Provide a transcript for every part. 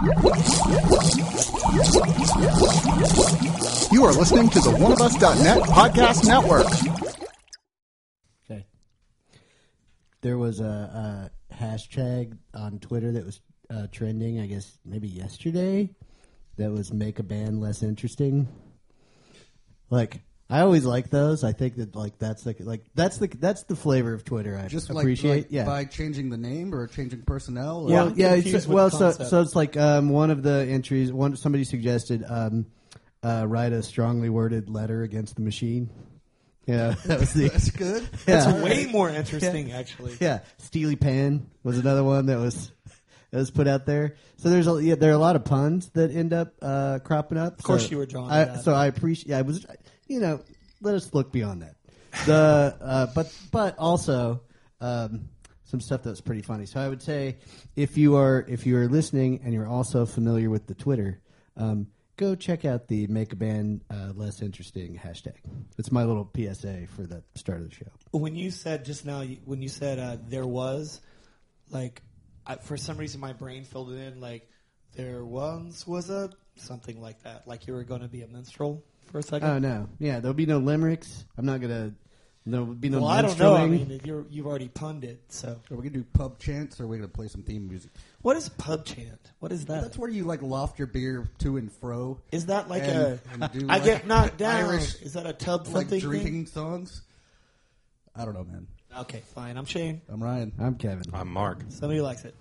You are listening to the oneofus.net podcast network. Okay. There was a, a hashtag on Twitter that was uh, trending, I guess maybe yesterday, that was make a band less interesting. Like I always like those. I think that like that's the like that's the that's the flavor of Twitter. I Just appreciate. like, like yeah. by changing the name or changing personnel. or- well, I'm yeah. confused It's, with well, so concept. so it's like um, one of the entries. One somebody suggested um, uh, write a strongly worded letter against the machine. Yeah, that was the. that's good. yeah. That's way more interesting, actually. Yeah, Steely Pan was another one that was that was put out there. So there's a yeah, there are a lot of puns that end up uh, cropping up. Of course you were drawn I, that. So I appreciate. Yeah, I was. You know, let us look beyond that. The uh, but but also um, some stuff that's pretty funny. So I would say if you are if you are listening and you're also familiar with the Twitter. Um, Go check out the make a band uh, less interesting hashtag. It's my little PSA for the start of the show. When you said just now, when you said uh, there was, like, I, for some reason my brain filled it in like there once was a something like that, like you were going to be a minstrel for a second. Oh no, yeah, there'll be no limericks. I'm not gonna. There'll be no. well, I don't know. I minstreling. mean, you're, you've already punned it. So, Are we gonna do pub chants or are we gonna play some theme music? what is pub chant? What is that? That's where you like loft your beer to and fro. Is that like and, a? and do, I like, get knocked down. Irish is that a tub like something? drinking songs. I don't know, man. Okay, fine. I'm Shane. I'm Ryan. I'm Kevin. I'm Mark. Somebody likes it.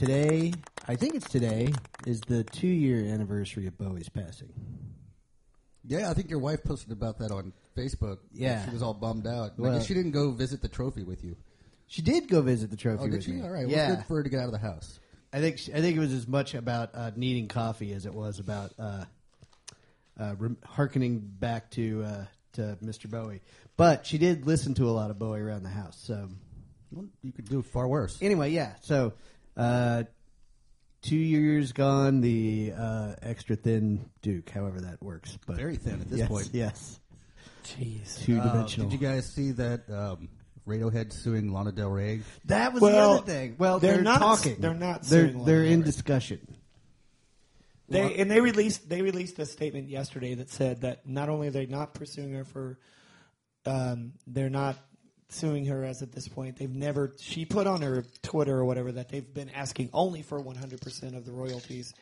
Today, I think it's today, is the two year anniversary of Bowie's passing. Yeah, I think your wife posted about that on Facebook. Yeah. she was all bummed out. I guess she didn't go visit the trophy with you. She did go visit the trophy. Oh, did with she? me. All right. Yeah. Well, good for her to get out of the house. I think she, I think it was as much about uh, needing coffee as it was about uh, uh, rem- hearkening back to uh, to Mr. Bowie. But she did listen to a lot of Bowie around the house. So Well, you could do far worse. anyway, yeah. So uh, two years gone, the uh, extra thin Duke, however that works. But Very thin at this yes, point. Yes, Jeez. two Uh, did you guys see that um, Radiohead suing Lana Del Rey? that was Well, the other thing. Well, they're they're, not- talking. they're not They're suing they're in Del Rey. discussion. They and they released they released a statement yesterday that said that not only are they not pursuing her for, um, they're not suing her as at this point. They've never. She put on her Twitter or whatever that they've been asking only for one hundred percent of the royalties,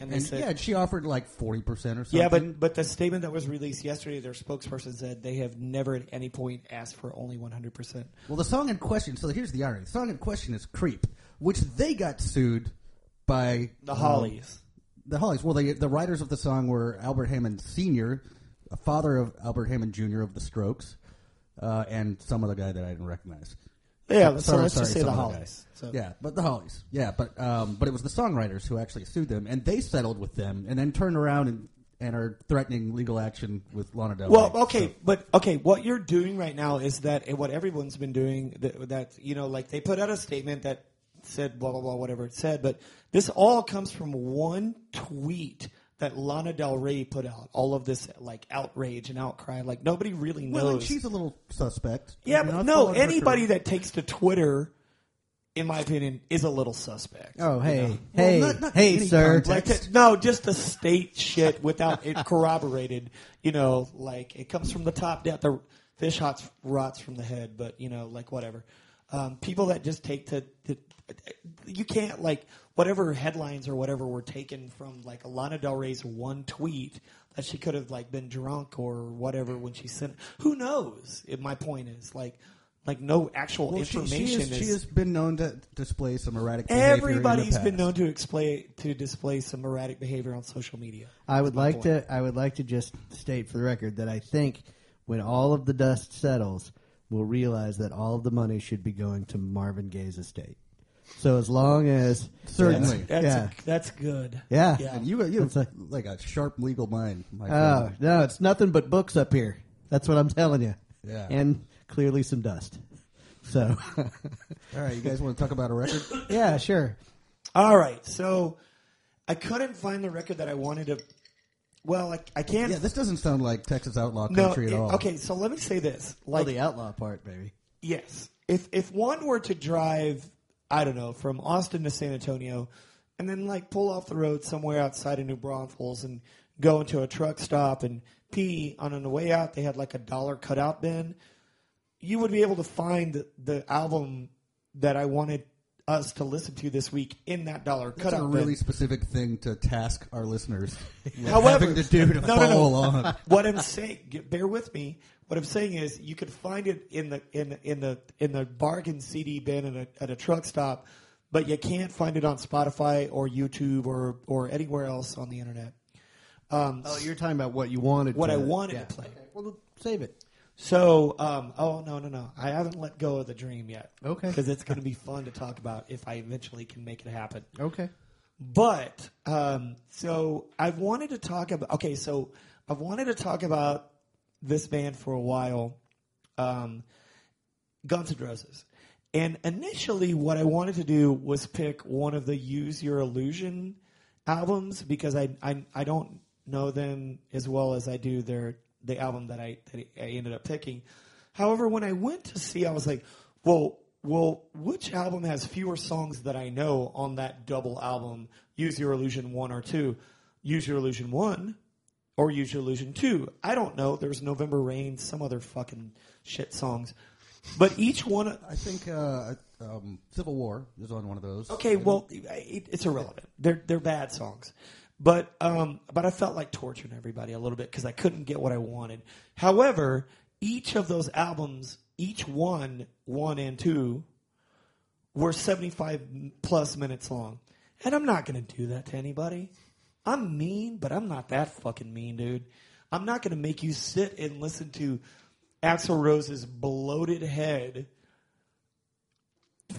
and they And said. yeah, she offered like forty percent or something. Yeah, but but the statement that was released yesterday, their spokesperson said they have never at any point asked for only one hundred percent. well, the song in question. So here's the irony: the song in question is "Creep," which they got sued by The um, Hollies. the Hollies. Well, they, the writers of the song were Albert Hammond Sr., a father of Albert Hammond Jr. of the Strokes, uh, and some other guy that I didn't recognize. Yeah, so Sorry, let's just say the Hollies. So. Yeah, but the Hollies. Yeah, but um, but it was the songwriters who actually sued them, and they settled with them, and then turned around and, and are threatening legal action with Lana Del Rey. Well, okay, So- but okay, what you're doing right now is that what everyone's been doing that, that you know, like they put out a statement that said blah blah blah whatever it said, but this all comes from one tweet that Lana Del Rey put out. All of this like outrage and outcry, like nobody really knows. well, and she's a little suspect. yeah, but no, anybody that takes to Twitter, in my opinion, is a little suspect. Oh, hey, Well, hey, not- not hey, sir. Like to, no, just the state shit without it corroborated. You know, like it comes from the top down. The fish hots rots from the head, but you know, like whatever. Um, people that just take to, to you can't like whatever headlines or whatever were taken from like Lana Del Rey's one tweet that she could have like been drunk or whatever when she sent. Who knows? If my point is like. Like no actual Well, she, information she, is, is. she has been known to display some erratic behavior. in the Everybody's been known to display to display some erratic behavior on social media. I would like point. to. I would like to just state for the record that I think when all of the dust settles, we'll realize that all of the money should be going to Marvin Gaye's estate. So as long as Certainly. That's yeah, that's good. yeah. Yeah. And you, you It's have like- like a sharp legal mind. My Oh friend. no, it's nothing but books up here. That's what I'm telling you. Yeah. and clearly some dust. So, All right, you guys want to talk about a record? yeah, sure. All right, so I couldn't find the record that I wanted to. Well, I, I can't. Yeah, this doesn't sound like Texas outlaw no. country at it- all. okay, so let me say this: Oh, like, the outlaw part, baby. yes, if if one were to drive, I don't know, from Austin to San Antonio, and then like pull off the road somewhere outside of New Braunfels and go into a truck stop and pee, on the way out they had like a dollar cutout bin. You would be able to find the album that I wanted us to listen to this week in that dollar That's cutout a bin. really specific thing to task our listeners. However, having to do to no, no, follow no. along. what I'm saying, bear with me. What I'm saying is, you could find it in the in the, in the in the bargain CD bin at a, at a truck stop, but you can't find it on Spotify or YouTube or or anywhere else on the internet. Um, Oh, you're talking about what you wanted. What to, I wanted yeah. to play. Well, save it. So, um, oh no, no, no! I haven't let go of the dream yet. Okay. because it's going to be fun to talk about if I eventually can make it happen. Okay. But um, so I've wanted to talk about. Okay, so I've wanted to talk about this band for a while, um, Guns N' Roses. And initially, what I wanted to do was pick one of the Use Your Illusion albums because I I, I don't know them as well as I do their the album that I that I ended up picking. However, when I went to see, I was like, well, well, which album has fewer songs that I know on that double album? Use Your Illusion one or two? Use Your Illusion one or Use Your Illusion two? I don't know. There's November Rain, some other fucking shit songs, but each one. I think uh, um, Civil War is on one of those. Okay, well, it, it's irrelevant. They're they're bad songs, but um, but I felt like torturing everybody a little bit because I couldn't get what I wanted. However, each of those albums, each one, one and two, were seventy five plus minutes long, and I'm not going to do that to anybody. I'm mean, but I'm not that fucking mean, dude. I'm not going to make you sit and listen to Axl Rose's bloated head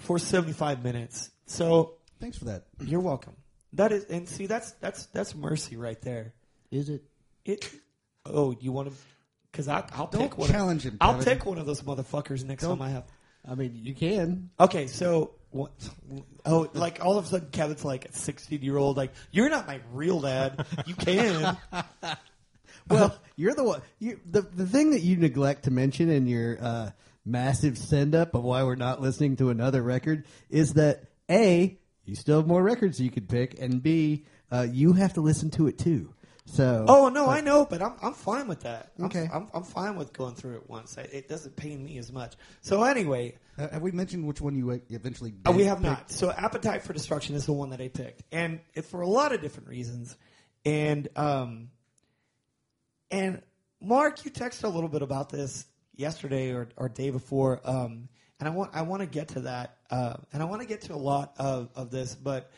for 75 minutes. So Thanks for that. you're welcome. That is, and see, that's that's that's mercy right there. Is it? It. Oh, you want to? Because I'll Don't pick one. challenge of, him, I'll Kevin. pick one of those motherfuckers next Don't- time I have. I mean, you can. Okay, so what? Oh, like all of a sudden, Kevin's like a 16 year old. Like you're not my real dad. You can. Well, you're the one. You, the the thing that you neglect to mention in your uh, massive send up of why we're not listening to another record is that a you still have more records you could pick, and b uh, you have to listen to it too. So Oh no, I know, but I'm I'm fine with that. I'm, Okay. I'm I'm fine with going through it once. It it doesn't pain me as much. So anyway, Uh, have we mentioned which one you eventually? Did Uh, we have pick? not. So Appetite for Destruction is the one that I picked, and it's for a lot of different reasons. And um, and Mark, you texted a little bit about this yesterday or, or day before, um, and I want I want to get to that, uh, and I want to get to a lot of, of this, but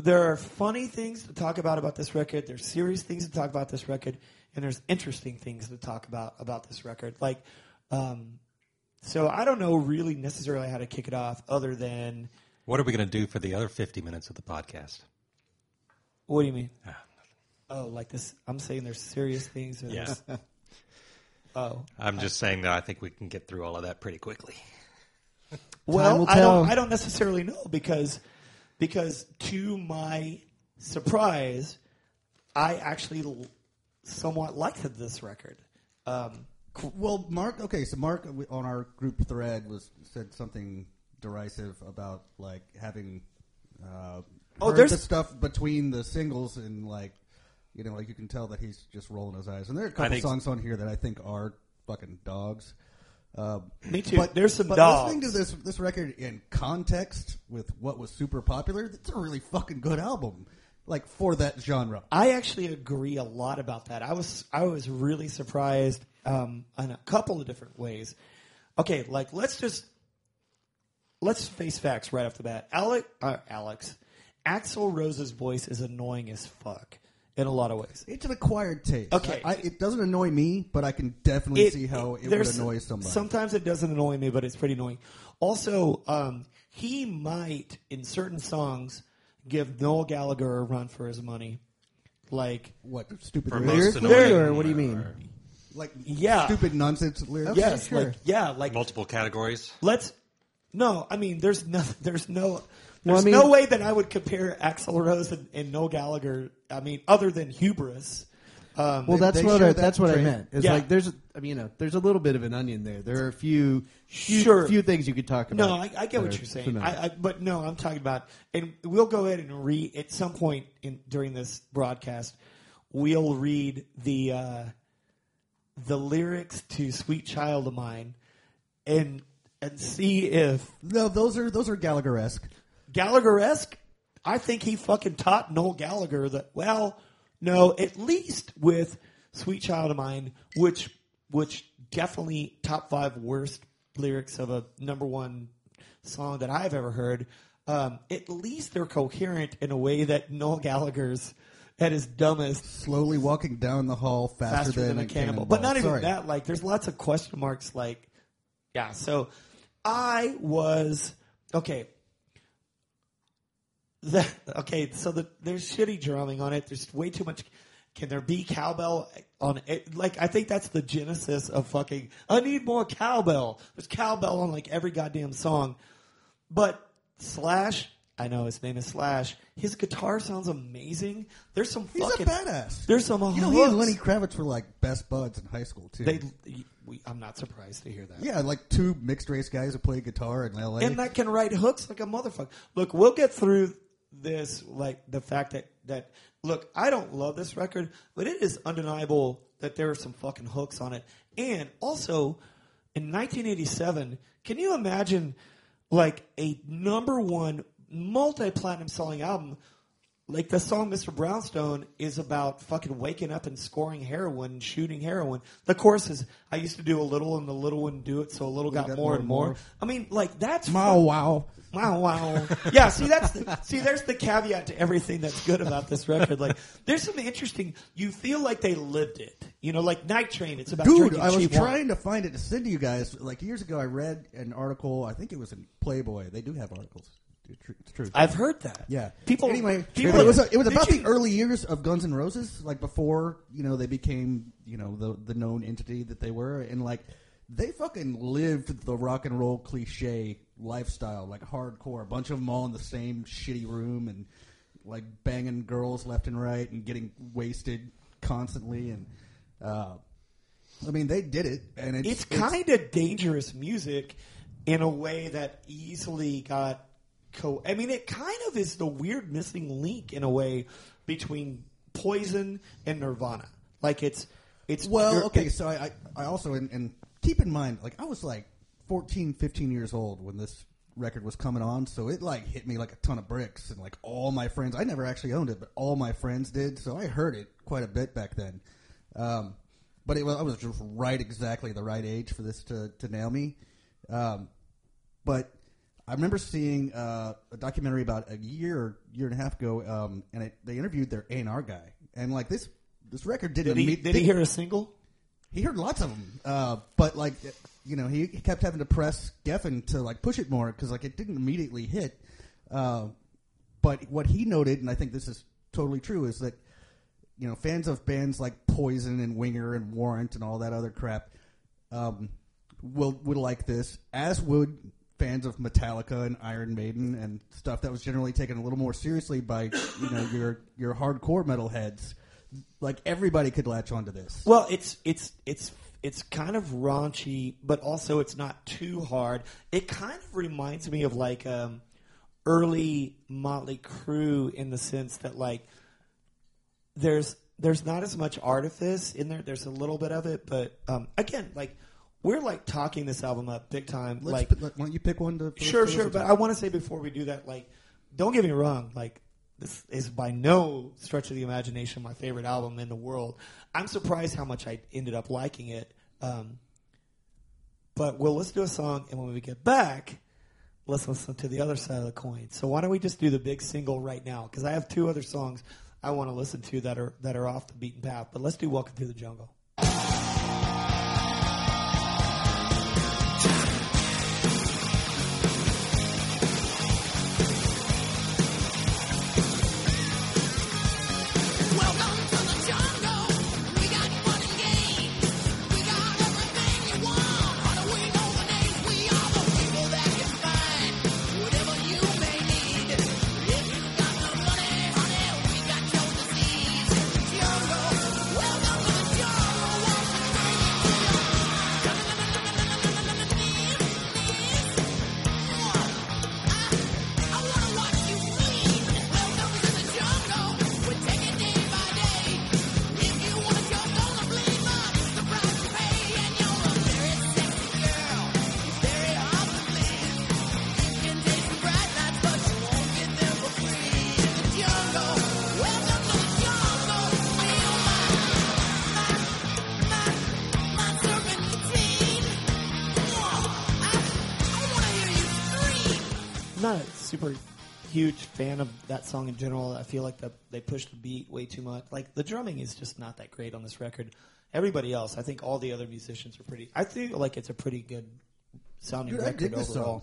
there are funny things to talk about about this record. There's serious things to talk about this record, and there's interesting things to talk about about this record. Like, um, so I don't know really necessarily how to kick it off, other than What are we going to do for the other 50 minutes of the podcast? what do you mean? Oh, like this? I'm saying there's serious things. Or Yeah. there's- Oh, I'm just saying that I think we can get through all of that pretty quickly. well, I don't. I don't necessarily know because because to my surprise, I actually l- somewhat liked this record. Um, Well, Mark. Okay, so Mark uh, on our group thread was said something derisive about like having uh, Oh, there's- the stuff between the singles and like you know like you can tell that he's just rolling his eyes. And there are a couple songs on here that I think are fucking dogs. Uh, Me too. But There's some but dogs. listening to this this record in context with what was super popular, it's a really fucking good album. Like for that genre. I actually agree a lot about that. I was I was really surprised um, in a couple of different ways. Okay, like let's just let's face facts right off the bat. Alec, uh, Alex, Axl Rose's voice is annoying as fuck in a lot of ways. It's an acquired taste. Okay. I, I, it doesn't annoy me, but I can definitely It- see how it, would there's- annoy somebody. Sometimes it doesn't annoy me, but it's pretty annoying. Also, um, he might in certain songs give Noel Gallagher a run for his money. Like what stupid For lyrics? most Lyrically, annoying or what do you mean? like Yeah. stupid nonsense lyrics. yes, sure. like yeah, like Multiple categories. let's. No, I mean, there's no, there's no, Well, there's I mean- no way that I would compare Axl Rose and, and Noel Gallagher. I mean, other than hubris. Um, Well, They- that's they what I, that that's what I trait. meant. It's Yeah. like there's, a, I mean, you know, there's a little bit of an onion there. There are a few, few, Sure. few things you could talk about. No, I, I get what you're saying. I, I, but no, I'm talking about, and we'll go ahead and read at some point in during this broadcast. We'll read the uh, the lyrics to "Sweet Child of Mine," and and see if No, those are those are Gallagher esque. Gallagher esque. I think he fucking taught Noel Gallagher that. Well, no, at least with "Sweet Child of Mine," which which definitely top five worst lyrics of a number one song that I've ever heard. Um, at least they're coherent in a way that Noel Gallagher's at his dumbest Slowly walking down the hall faster, faster than, a cannonball. But not even that. Like, there's lots of question marks. Like, yeah. So, I was okay. The, okay, so the, there's shitty drumming on it. There's way too much. Can there be cowbell on it? Like, I think that's the genesis of fucking. I need more cowbell. There's cowbell on like every goddamn song. But Slash, I know his name is Slash. His guitar sounds amazing. There's some He's fucking a badass. There's some You know, he and. Lenny Kravitz were like best buds in high school too. They, we, I'm not surprised to hear that. yeah, like two mixed race guys who play guitar in L.A. and that can write hooks like a motherfucker. Look, we'll get through this, like the fact that that look, I don't love this record, but it is undeniable that there are some fucking hooks on it. And also, in 1987, can you imagine like a number one multi-platinum selling album? Like the song "Mr. Brownstone" is about fucking waking up and scoring heroin, and shooting heroin. The chorus is, "I used to do a little, and the little wouldn't do it, so a little got, more and more. I mean, like that's Wow, wow. Wow, wow. Yeah, see that's the, see there's the caveat to everything that's good about this record. Like there's some interesting you feel like they lived it. You know, like Night Train, it's about Dude, I was wine. trying to find it to send to you guys. Like years ago, I read an article. I think it was in Playboy. They do have articles. It's true. It's true. I've heard that. Yeah. People Anyway, people it was it was about the early years of Guns N' Roses, like before you know they became you know the the known entity that they were, and like they fucking lived the rock and roll cliche lifestyle, like hardcore. A bunch of them all in the same shitty room and like banging girls left and right and getting wasted constantly, and uh, I mean they did it, and it's, it's kind of dangerous music in a way that easily got co I mean it kind of is the weird missing link in a way between Poison and Nirvana. Like it's it's Well, okay, it's- so I, I, I also, and, and keep in mind, like, I was like 14, 15 years old when this record was coming on, so it, like, hit me like a ton of bricks, and, like, all my friends, I never actually owned it, but all my friends did, so I heard it quite a bit back then. Um, but it was, I was just right exactly the right age for this to, to nail me. Um, but I remember seeing uh, a documentary about a year year and a half ago, um, and it, they interviewed their A and R guy, and like this this record didn't. did he did he hear a single? He heard lots of them, uh, but like you know, he, he kept having to press Geffen to like push it more because like it didn't immediately hit. Uh, but what he noted, and I think this is totally true, is that you know fans of bands like Poison and Winger and Warrant and all that other crap um, will would like this, as would fans of Metallica and Iron Maiden and stuff that was generally taken a little more seriously by you know your your hardcore metal heads. Like everybody could latch onto this. Well, it's it's it's it's kind of raunchy, but also it's not too hard. It kind of reminds me of like um, early Motley Crue in the sense that like there's there's not as much artifice in there. There's a little bit of it, but um, again, like we're like talking this album up big time. Let's like put- let- why don't you pick one to? Sure, sure. But? I want to say before we do that, like, don't get me wrong. Like, this is by no stretch of the imagination my favorite album in the world. I'm surprised how much I ended up liking it. Um, but we'll listen to a song, and when we get back, let's listen to the other side of the coin. So why don't we just do the big single right now? Because I have two other songs I want to listen to that are that are off the beaten path. But let's do "Welcome to the Jungle." Huge fan of that song in general. I feel like the, they push the beat way too much. Like the drumming is just not that great on this record. Everybody else, I think all the other musicians are pretty. I feel like it's a pretty good sounding Dude, record overall. song.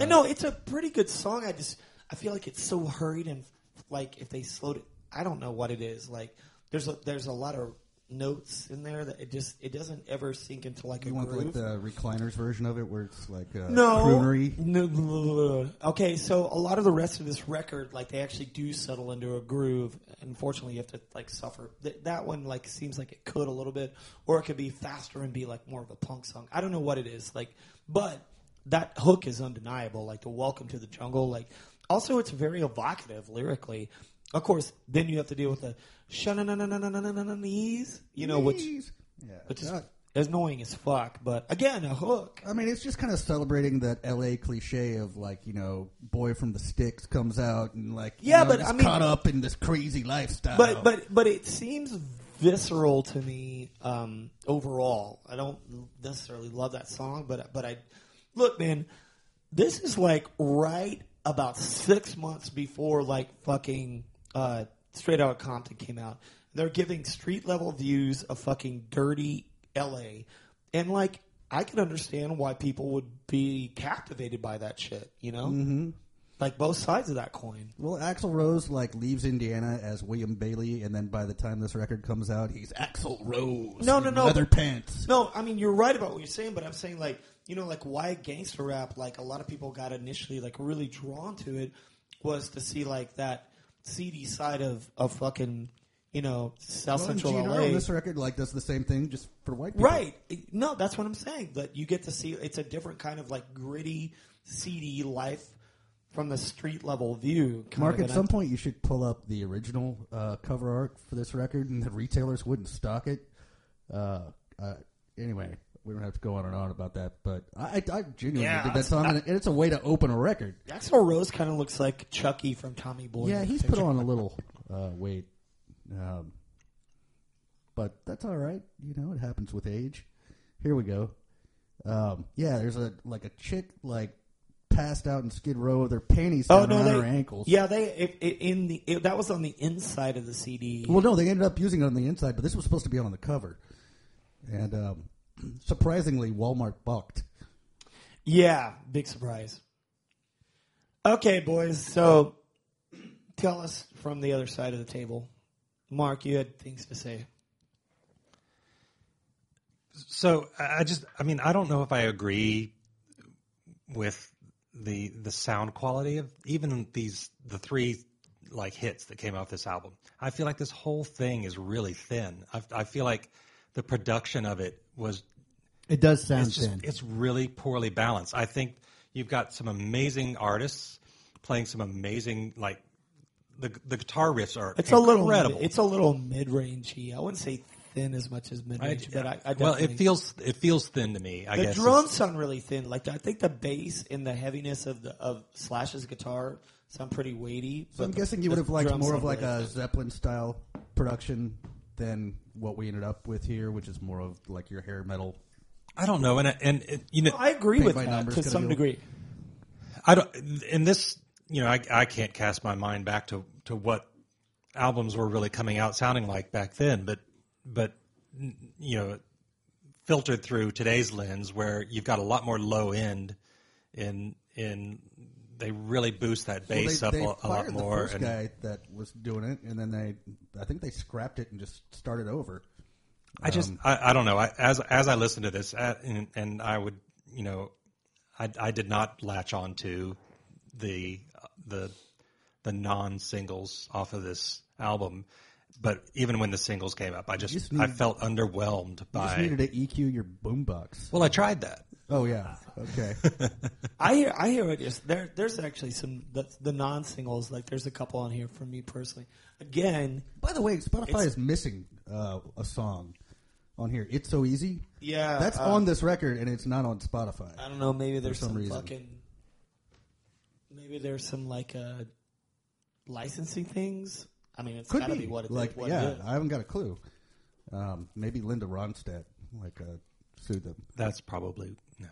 and no, it's a pretty good song. I just I feel like it's so hurried and like if they slowed it, I don't know what it is. Like there's a, there's a lot of notes in there that it just it doesn't ever sink into like You a want groove. like the recliners version of it, where it's like uh, no, croonery. no. Okay, so a lot of the rest of this record, like they actually do settle into a groove. Unfortunately, you have to like suffer. Th- that one like seems like it could a little bit, or it could be faster and be like more of a punk song. I don't know what it is, like, but that hook is undeniable. Like the "Welcome to the Jungle." Like, also it's very evocative lyrically. Of course, then you have to deal with the knees. You know, which yeah, which is that- annoying as fuck. But again, a hook. I mean, it's just kind of celebrating that LA cliche of like, you know, boy from the sticks comes out and like, Yeah, know, but, I mean- caught up in this crazy lifestyle. But but but it seems visceral to me um, overall. I don't necessarily love that song, but but I look, man. This is like right about six months before like fucking uh, Straight Outta Compton came out. They're giving street level views of fucking dirty L.A. and like I can understand why people would be captivated by that shit. You know, mm-hmm. like both sides of that coin. well, Axl Rose like leaves Indiana as William Bailey, and then by the time this record comes out, he's Axl Rose. No, no, no, leather pants. No, I mean you're right about what you're saying, but I'm saying like you know like why gangster rap like a lot of people got initially like really drawn to it was to see like that seedy side of of fucking you know South Well, Central Gene LA. This record like does the same thing just for white people. Right. No, that's what I'm saying. That you get to see it's a different kind of like gritty, seedy life from the street level view. Mark, at some I- point you should pull up the original uh, cover art for this record, and the retailers wouldn't stock it. Uh, uh, anyway, we don't have to go on and on about that, but I, I, genuinely Yeah, did that that's- song, and it's a way to open a record. Axl Rose kind of looks like Chucky from Tommy Boy. Yeah, he's put on a little uh, weight, um, but that's all right. You know, it happens with age. Here we go. Um, yeah, there's a like a chick like passed out in Skid Row with her panties Oh down no, around they, her ankles. Yeah, they it, it, in the it, that was on the inside of the CD. Well, no, they ended up using it on the inside, but this was supposed to be on the cover. And um, surprisingly, Walmart balked. Yeah, big surprise. Okay, boys. So tell us from the other side of the table. Mark, you had things to say. So I I just, I mean, I don't know if I agree with the the sound quality of even these the three like hits that came off this album. I feel like this whole thing is really thin. I, I feel like the production of it was It does sound it's just thin. it's really poorly balanced. I think you've got some amazing artists playing some amazing like the the guitar riffs are It's a little incredible. It's a little mid rangey. I wouldn't say thin as much as mid range, but I, I well, it feels it feels thin to me. I the guess the drums sound really thin. Like I think the bass and the heaviness of the of Slash's guitar sound pretty weighty. So I'm but guessing you would have liked more of like really a thin. Zeppelin style production than what we ended up with here, which is more of like your hair metal. I don't know, and and it, you know, I agree with by that numbers to some deal. degree. I don't. In this, you know, I I can't cast my mind back to to what albums were really coming out sounding like back then, but but you know, filtered through today's lens, where you've got a lot more low end in in they really boost that Well, bass they, up they a, a lot more. The first guy that was doing it, and then they, I think they scrapped it and just started over. I just I, I don't know. I, as as I listened to this, uh, and, and I would you know, I I did not latch on to the the the non singles off of this album, but even when the singles came up, I just, just I felt underwhelmed You just by. needed to EQ your boombox. well, I tried that. Oh yeah, okay. I hear, I hear it. There? There's actually some the, the non singles. Like there's a couple on here for me personally. Again, By the way, Spotify is missing uh, a song on here. It's so easy. yeah, That's uh, on this record, and it's not on Spotify. I don't know. Maybe there's some some, fucking. Maybe there's some like uh, licensing things. I mean, it's Could gotta be. be, what it like, what yeah, it. I haven't got a clue. Um, maybe Linda Ronstadt like uh, sued them. That's probably no.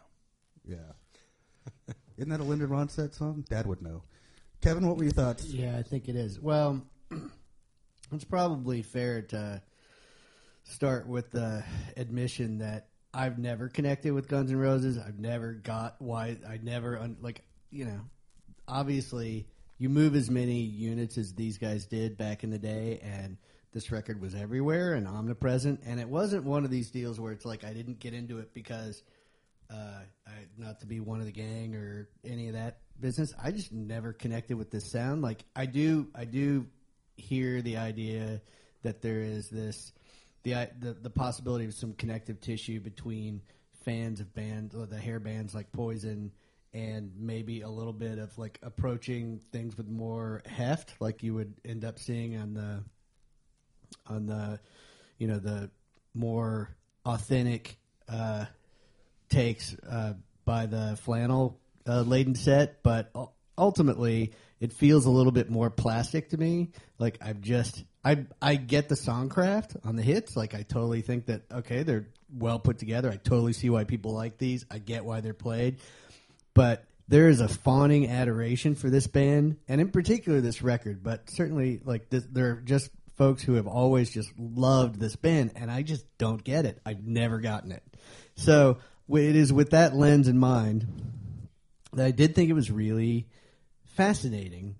Yeah. Isn't that a Linda Ronstadt song? Dad would know. Kevin, what were your thoughts? Yeah, I think it is. Well, it's probably fair to start with the admission that I've never connected with Guns N' Roses. I've never got why I never un, like you know. Obviously, you move as many units as these guys did back in the day, and this record was everywhere and omnipresent. And it wasn't one of these deals where it's like I didn't get into it because uh, I, not to be one of the gang or any of that business. I just never connected with this sound. Like I do, I do hear the idea that there is this the the, the possibility of some connective tissue between fans of bands, the hair bands like Poison, and maybe a little bit of like approaching things with more heft, like you would end up seeing on the on the you know the more authentic uh, takes uh, by the flannel uh, laden set, but ultimately it feels a little bit more plastic to me. Like I've just I I get the songcraft on the hits. Like I totally think that okay, they're well put together. I totally see why people like these. I get why they're played, but there is a fawning adoration for this band, and in particular this record. But certainly, like this, there are just folks who have always just loved this band, and I just don't get it. I've never gotten it. So it is with that lens in mind that I did think it was really fascinating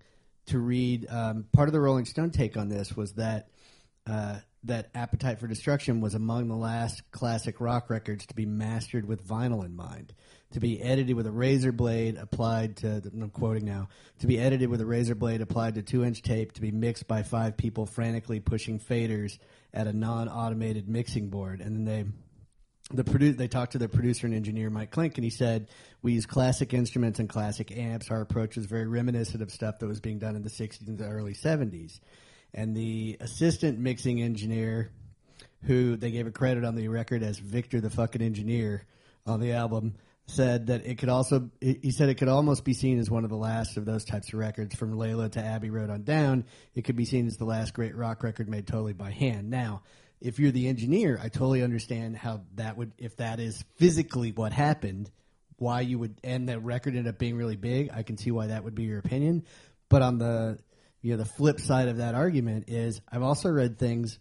to read. Um, part of the Rolling Stone take on this was that uh, that Appetite for Destruction was among the last classic rock records to be mastered with vinyl in mind, to be edited with a razor blade applied to. I'm quoting now. To be edited with a razor blade applied to two-inch tape, to be mixed by five people frantically pushing faders at a non-automated mixing board, and then they the produ- they talked to their producer and engineer Mike Clink, and he said, "We use classic instruments and classic amps. Our approach is very reminiscent of stuff that was being done in the '60s and the early '70s." And the assistant mixing engineer, who they gave a credit on the record as Victor the fucking engineer on the album, said that it could also. He said it could almost be seen as one of the last of those types of records, from Layla to Abbey Road on down. It could be seen as the last great rock record made totally by hand. Now if you're the engineer, I totally understand how that would, if that is physically what happened, why you would, and the record ended up being really big. I can see why that would be your opinion. But on the, you know, the flip side of that argument is I've also read things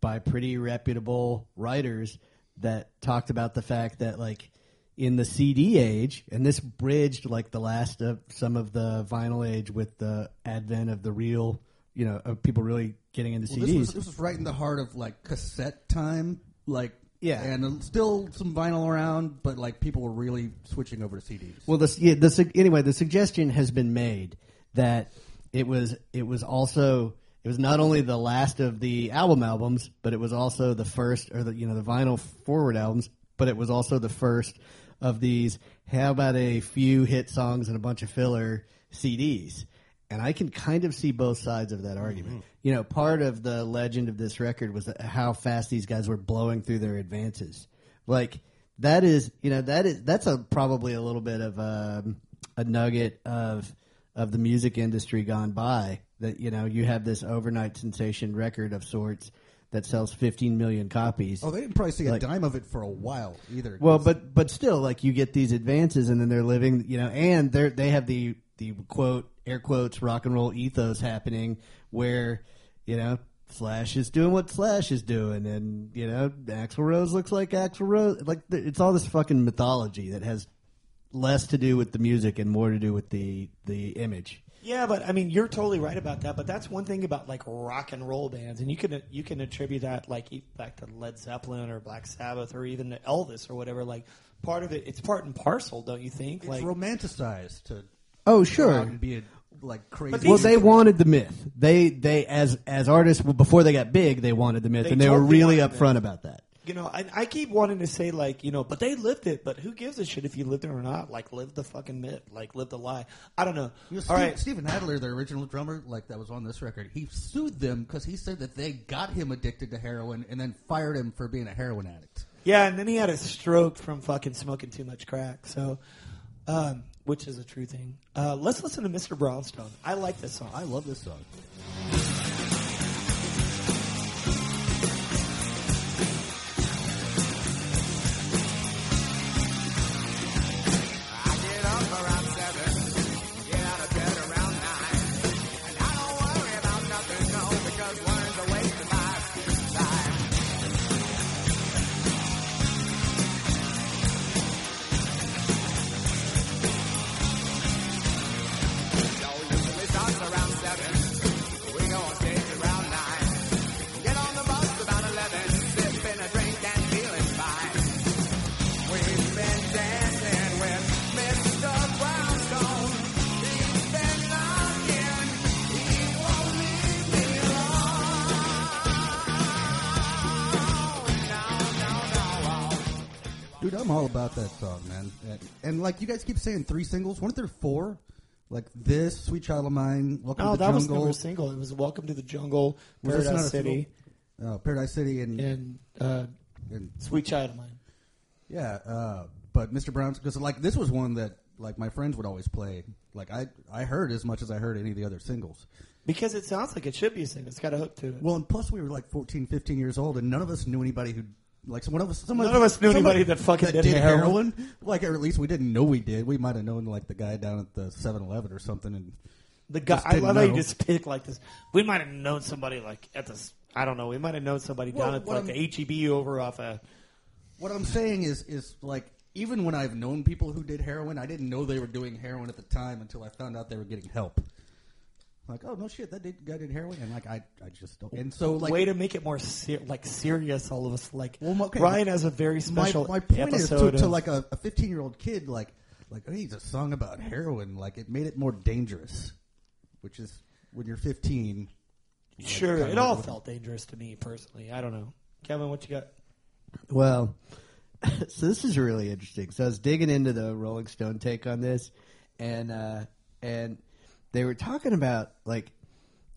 by pretty reputable writers that talked about the fact that like in the CD age, and this bridged like the last of some of the vinyl age with the advent of the real, you know, of people really getting into Well, CDs. this was this was right in the heart of like cassette time, like Yeah. and uh, still some vinyl around, but like people were really switching over to CDs. Well, the, yeah, the sug- anyway, the suggestion has been made that it was it was also it was not only the last of the album albums, but it was also the first or the you know the vinyl forward albums, but it was also the first of these. How about a few hit songs and a bunch of filler CDs? And I can kind of see both sides of that argument. You know, part of the legend of this record was how fast these guys were blowing through their advances. Like that is, you know, that is that's a probably a little bit of um, a nugget of of the music industry gone by. That you know, you have this overnight sensation record of sorts that sells 15 million copies. oh, they didn't probably see like- a dime of it for a while either. Well, but but still, like you get these advances, and then they're living, you know, and they they have the the quote air quotes rock and roll ethos happening where you know Slash is doing what Slash is doing, and you know Axl Rose looks like Axl Rose. Like it's all this fucking mythology that has less to do with the music and more to do with the the image. Yeah, but I mean, you're totally right about that. But that's one thing about like rock and roll bands, and you can you can attribute that like e- back to Led Zeppelin or Black Sabbath or even Elvis or whatever. Like part of it, it's part and parcel, don't you think? it's like, romanticized to Oh go sure, out and be a, like crazy. Well, they wanted the myth. They they as as artists well, before they got big, they wanted the myth, They and they were totally really wanted upfront about that. You know, I, I keep wanting to say like, you know, but they lived it. But who gives a shit if you lived it or not? Like, live the fucking myth. Like, live the lie. I don't know. You know, All Steve, right. Steven Adler, the original drummer, like that was on this record, he sued them because he said that they got him addicted to heroin and then fired him for being a heroin addict. Yeah, and then he had a stroke from fucking smoking too much crack. So, um, which is a true thing. Uh, let's listen to Mr. Brownstone. I like this song. I love this song. Like you guys keep saying three singles, weren't there four? Like this, Sweet Child of Mine, Welcome No, to the Oh, that was Jungle, never a single. It was Welcome to the Jungle, Was this not Paradise a City, uh, Paradise City, and, and uh, and Sweet Child of Mine. yeah. Uh, but Mr. Brown's because like this was one that like my friends would always play. Like I I heard as much as I heard any of the other singles. Because it sounds like it should be a single. It's got a hook to it. Well, and plus we were like 14, 15 years old, and none of us knew anybody who. Like one of us, some None of us knew anybody that fucking did did heroin. Like, or at least we didn't know we did. We might have known like the guy down at the 7-Eleven or something. And The guy, I love how you just pick like this. We might have known somebody like at this. I don't know. We might have known somebody Well, down at like I'm- the HEB over off a. What I'm saying is, is like even when I've known people who did heroin, I didn't know they were doing heroin at the time until I found out they were getting help. Like, oh no shit, that did, guy did heroin, and like I, I just don't. And so like, way to make it more ser- like serious. All of us like Well, okay, Ryan has a very special my point is to, episode to like a 15 year old kid, like like oh, he's a song about heroin, like it made it more dangerous, which is when you're 15. Sure, it all what- felt dangerous to me personally. I don't know, Kevin. What you got? Well, so this is really interesting. So I was digging into the Rolling Stone take on this, and uh, and they were talking about like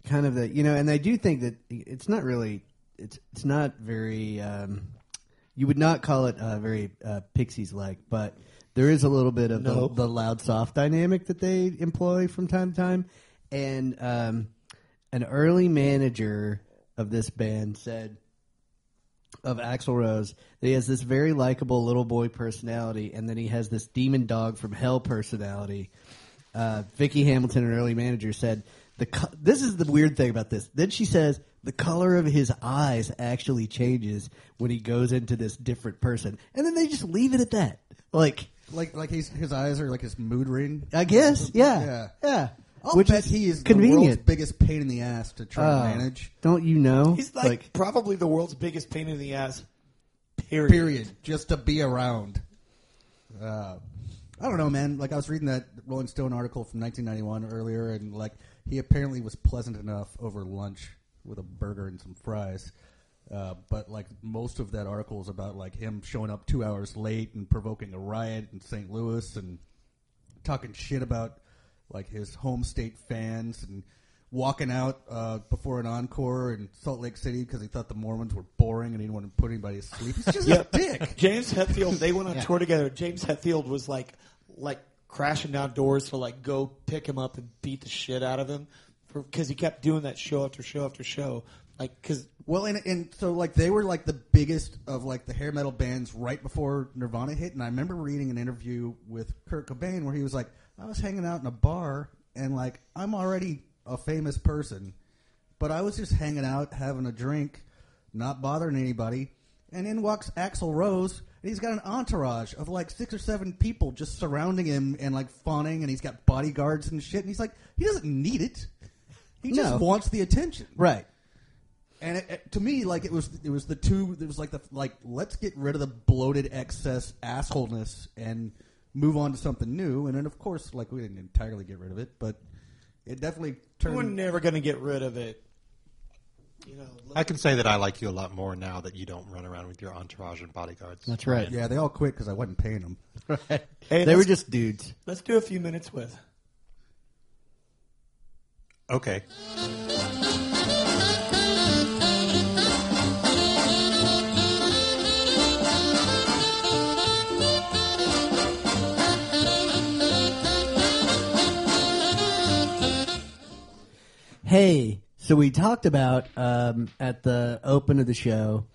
kind of the you know, and I do think that it's not really it's it's not very um, you would not call it uh, very uh, Pixies like, but there is a little bit of No. the, the loud soft dynamic that they employ from time to time, and um, an early manager of this band said of Axl Rose that he has this very likable little boy personality, and then he has this demon dog from hell personality. Uh, Vicky Hamilton, an early manager, said the co- this is the weird thing about this. Then she says the color of his eyes actually changes when he goes into this different person, and then they just leave it at that. Like, Like like his his eyes are like his mood ring. I guess, yeah, Yeah. yeah. I'll Which bet is he is the world's convenient. biggest pain in the ass to try Oh, to manage. Don't you know? He's like, probably the world's biggest pain in the ass. Period. period, just to be around. Uh, I don't know, man. Like I was reading that Rolling Stone article from 1991 earlier, and like he apparently was pleasant enough over lunch with a burger and some fries. Uh, but like most of that article is about like him showing up two hours late and provoking a riot in St. Louis and talking shit about like his home state fans and walking out uh, before an encore in Salt Lake City because he thought the Mormons were boring and he didn't want to put anybody to sleep. He's just Yep. a dick. James Hetfield, they went on tour together. James Hetfield was like, like crashing down doors to like go pick him up and beat the shit out of him because he kept doing that show after show after show. Like, because Well, and, and so like they were like the biggest of like the hair metal bands right before Nirvana hit, and I remember reading an interview with Kurt Cobain where he was like, "I was hanging out in a bar, and like I'm already a famous person, but I was just hanging out, having a drink, not bothering anybody, and in walks Axl Rose." And he's got an entourage of like six or seven people just surrounding him and like fawning, and he's got bodyguards and shit. And he's like, he doesn't need it. He just No. wants the attention. right. And it, it- to me, like it was, it was the two. It was like the like, let's get rid of the bloated excess assholeness and move on to something new. And then, of course, like we didn't entirely get rid of it, but it definitely turned. we're never going to get rid of it. You know, I can say that I like you a lot more now that you don't run around with your entourage and bodyguards. That's right. Yeah, they all quit because I wasn't paying them. Right. Hey, they were let's- just dudes. let's do a few minutes with. Okay. Hey, so we talked about um, at the open of the show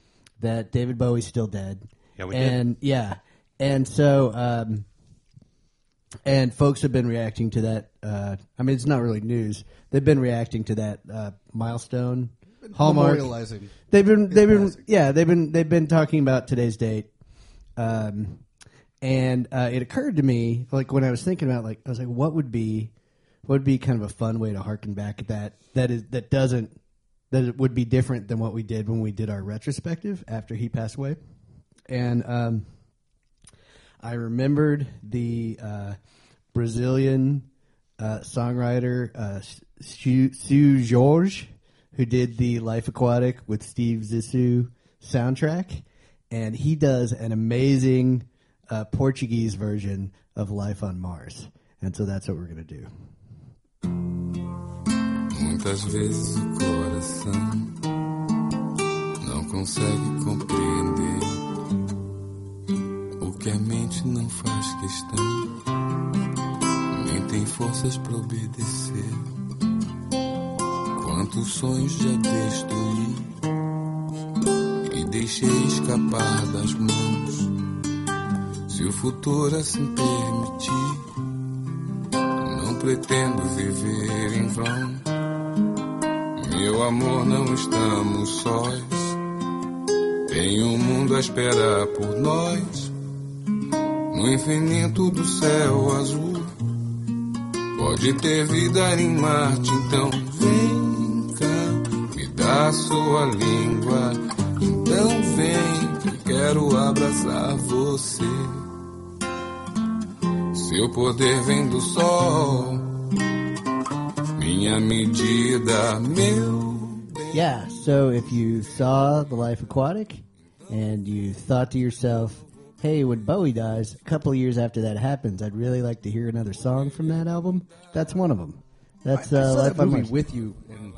that David Bowie's still dead. Yeah, we did. and yeah, and so um, and folks have been reacting to that. Uh, I mean, it's not really news. They've been reacting to that uh, milestone. Hallmark. Memorializing. They've been they've been yeah they've been they've been talking about today's date, um, and uh, it occurred to me like when I was thinking about like I was like what would be what would be kind of a fun way to harken back at that that is that doesn't that it would be different than what we did when we did our retrospective after he passed away, and um, I remembered the uh, Brazilian uh, songwriter uh, Seu, Jorge, who did the Life Aquatic with Steve Zissou soundtrack, and he does an amazing uh, Portuguese version of Life on Mars, and so that's what we're gonna do. Muitas vezes o coração não consegue compreender o que a mente não faz questão, nem tem forças para obedecer. Quantos sonhos já destruí e deixei escapar das mãos. Se o futuro assim permitir, não pretendo viver em vão. Meu amor, não estamos sós. Tem um mundo a esperar por nós. No infinito do céu azul. Pode ter vida em Marte, então vem cá, me dá sua língua. Então vem, que quero abraçar você. Seu poder vem do sol, minha medida, meu. Yeah. So if you saw The Life Aquatic and you thought to yourself, "Hey, when Bowie dies, a couple of years after that happens, I'd really like to hear another song from that album." That's one of them. That's I uh, saw Life that on movie Mars. with you, and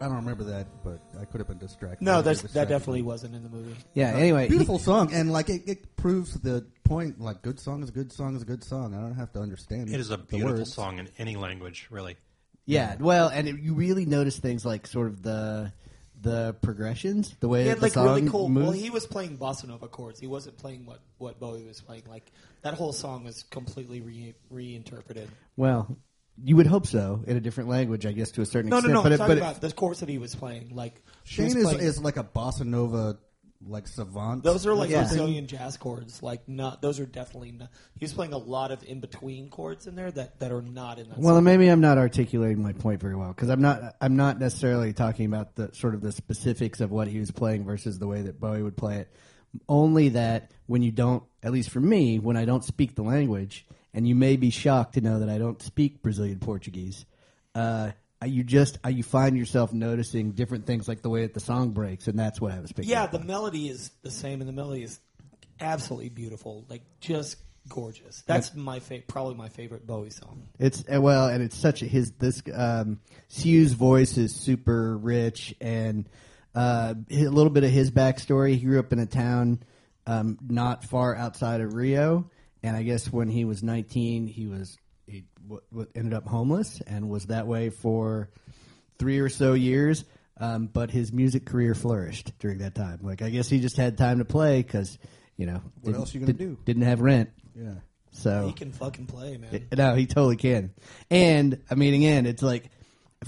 I don't remember that, but I could have been distracted. No, that's, was that definitely wasn't in the movie. yeah. Anyway, beautiful song, and like it, it proves the point. Like good song is a good song is a good song. I don't have to understand. It. It is a the beautiful words. song in any language, really. Yeah, well, and it, you really notice things like sort of the the progressions, the way He had the like song really cool. moves. Well, he was playing bossa nova chords. He wasn't playing what what Bowie was playing. Like that whole song was completely re, reinterpreted. well, you would hope so in a different language, I guess, to a certain extent. No, no, extent. no. But I'm it, talking but it- about the chords that he was playing. Like he was Shane is, playing- is like a bossa nova like savant. Those are like Yeah. Brazilian jazz chords. Like not those are definitely not. He was playing a lot of in between chords in there that, that are not in that. well, song. maybe I'm not articulating my point very well because I'm not. I'm not necessarily talking about the sort of the specifics of what he was playing versus the way that Bowie would play it. Only that when you don't, at least for me, when I don't speak the language, and you may be shocked to know that I don't speak Brazilian Portuguese. Uh, you just you find yourself noticing different things like the way that the song breaks, and that's what I was picking. yeah, the on. melody is the same, and the melody is absolutely beautiful. Like just gorgeous. That's my fa- probably my favorite Bowie song. It's uh, well, and it's such a, his this um, Seu's voice is super rich, and uh, a little bit of his backstory. He grew up in a town um, not far outside of Rio, and I guess when he was 19, he was he w- w- ended up homeless and was that way for three or so years. Um, but his music career flourished during that time. Like I guess he just had time to play because you know What didn't- else you gonna did- do? Didn't have rent, yeah. so He can fucking play, man. no, he totally can. And I mean, again, it's like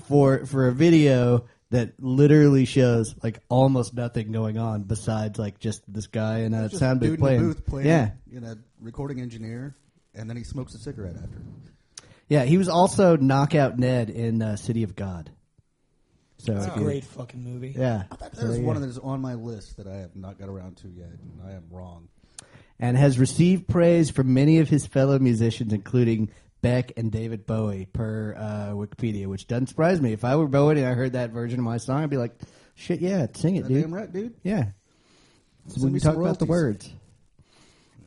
for for a video that literally shows like almost nothing going on besides like just this guy in a sound booth playing. booth playing. Yeah, you know, recording engineer, and then he smokes a cigarette after. yeah. He was also Knockout Ned in uh, City of God. So It's if a you- great fucking movie. yeah. That is So, yeah. one that is on my list that I have not got around to yet, and I am wrong. and has received praise from many of his fellow musicians, including Beck and David Bowie, per uh, Wikipedia, which doesn't surprise me. If I were Bowie and I heard that version of my song, I'd be like, "Shit, yeah, sing it, dude." Damn right, dude. Yeah. So Send we me can talk some about the royalties. words.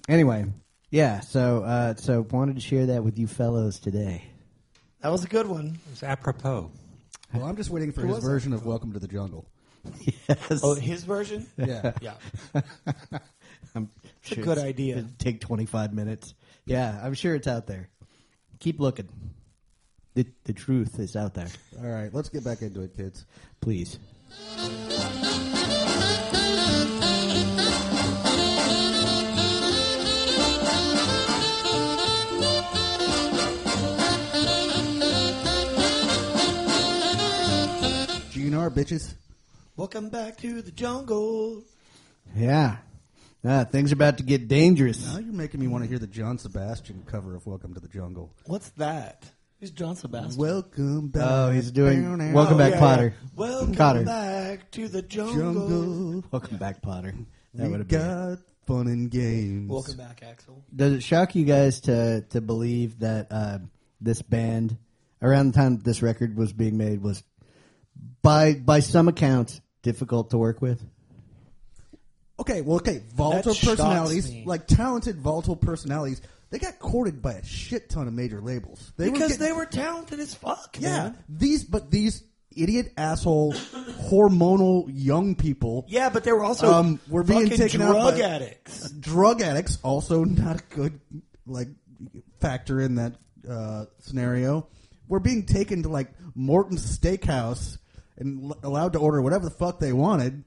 Anyway, yeah. So, uh, so wanted to share that with you fellows today. That was a good one. It's apropos. Well, I'm just waiting for Who his was that? version of "Welcome to the Jungle." yes. Oh, his version. Yeah, Yeah, I'm it's a good idea. It'd take 25 minutes. Yeah, I'm sure it's out there. Keep looking. The the truth is out there. All right, let's get back into it, kids. Please. GNR bitches. Welcome back to the jungle. Yeah. Ah, things are about to get dangerous. Now you're making me want to hear the John Sebastian cover of "Welcome to the Jungle." What's that? Who's John Sebastian? Welcome back. Oh, he's doing Welcome Oh, Back yeah, Potter. Welcome Kotter. back to the jungle. Jungle. Welcome back, Potter. That We would have been. got fun and games. Welcome back, Axl. Does it shock you guys to to believe that uh, this band, around the time this record was being made, was by by some accounts difficult to work with? Okay, well, okay, volatile That shocks personalities, me. like talented volatile personalities, they got courted by a shit ton of major labels. They because getting- they were talented as fuck. yeah, man. these but these idiot asshole hormonal young people, yeah, but they were also Um, we're being fucking taken out drug by- addicts. drug addicts, also not a good like factor in that uh, scenario. We're being taken to like Morton's Steakhouse and l- allowed to order whatever the fuck they wanted.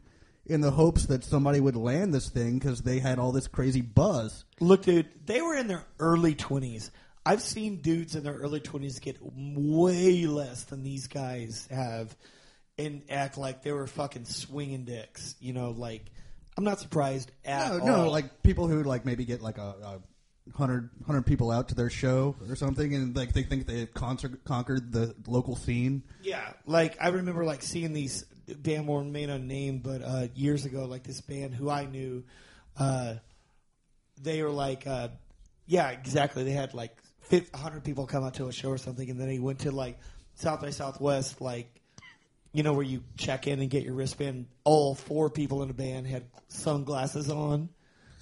In the hopes that somebody would land this thing because they had all this crazy buzz. Look, dude, they were in their early twenties. I've seen dudes in their early twenties get way less than these guys have, and act like they were fucking swinging dicks. You know, like I'm not surprised at No, all. no, like people who like maybe get like a, a hundred hundred people out to their show or something, and like they think they've concert, conquered the local scene. Yeah, like I remember like seeing these band more may unnamed, but uh, years ago, like this band who I knew, uh, they were like, uh, yeah, exactly. They had like hundred people come out to a show or something, and then they went to like South by Southwest, like you know where you check in and get your wristband. All four people in the band had sunglasses on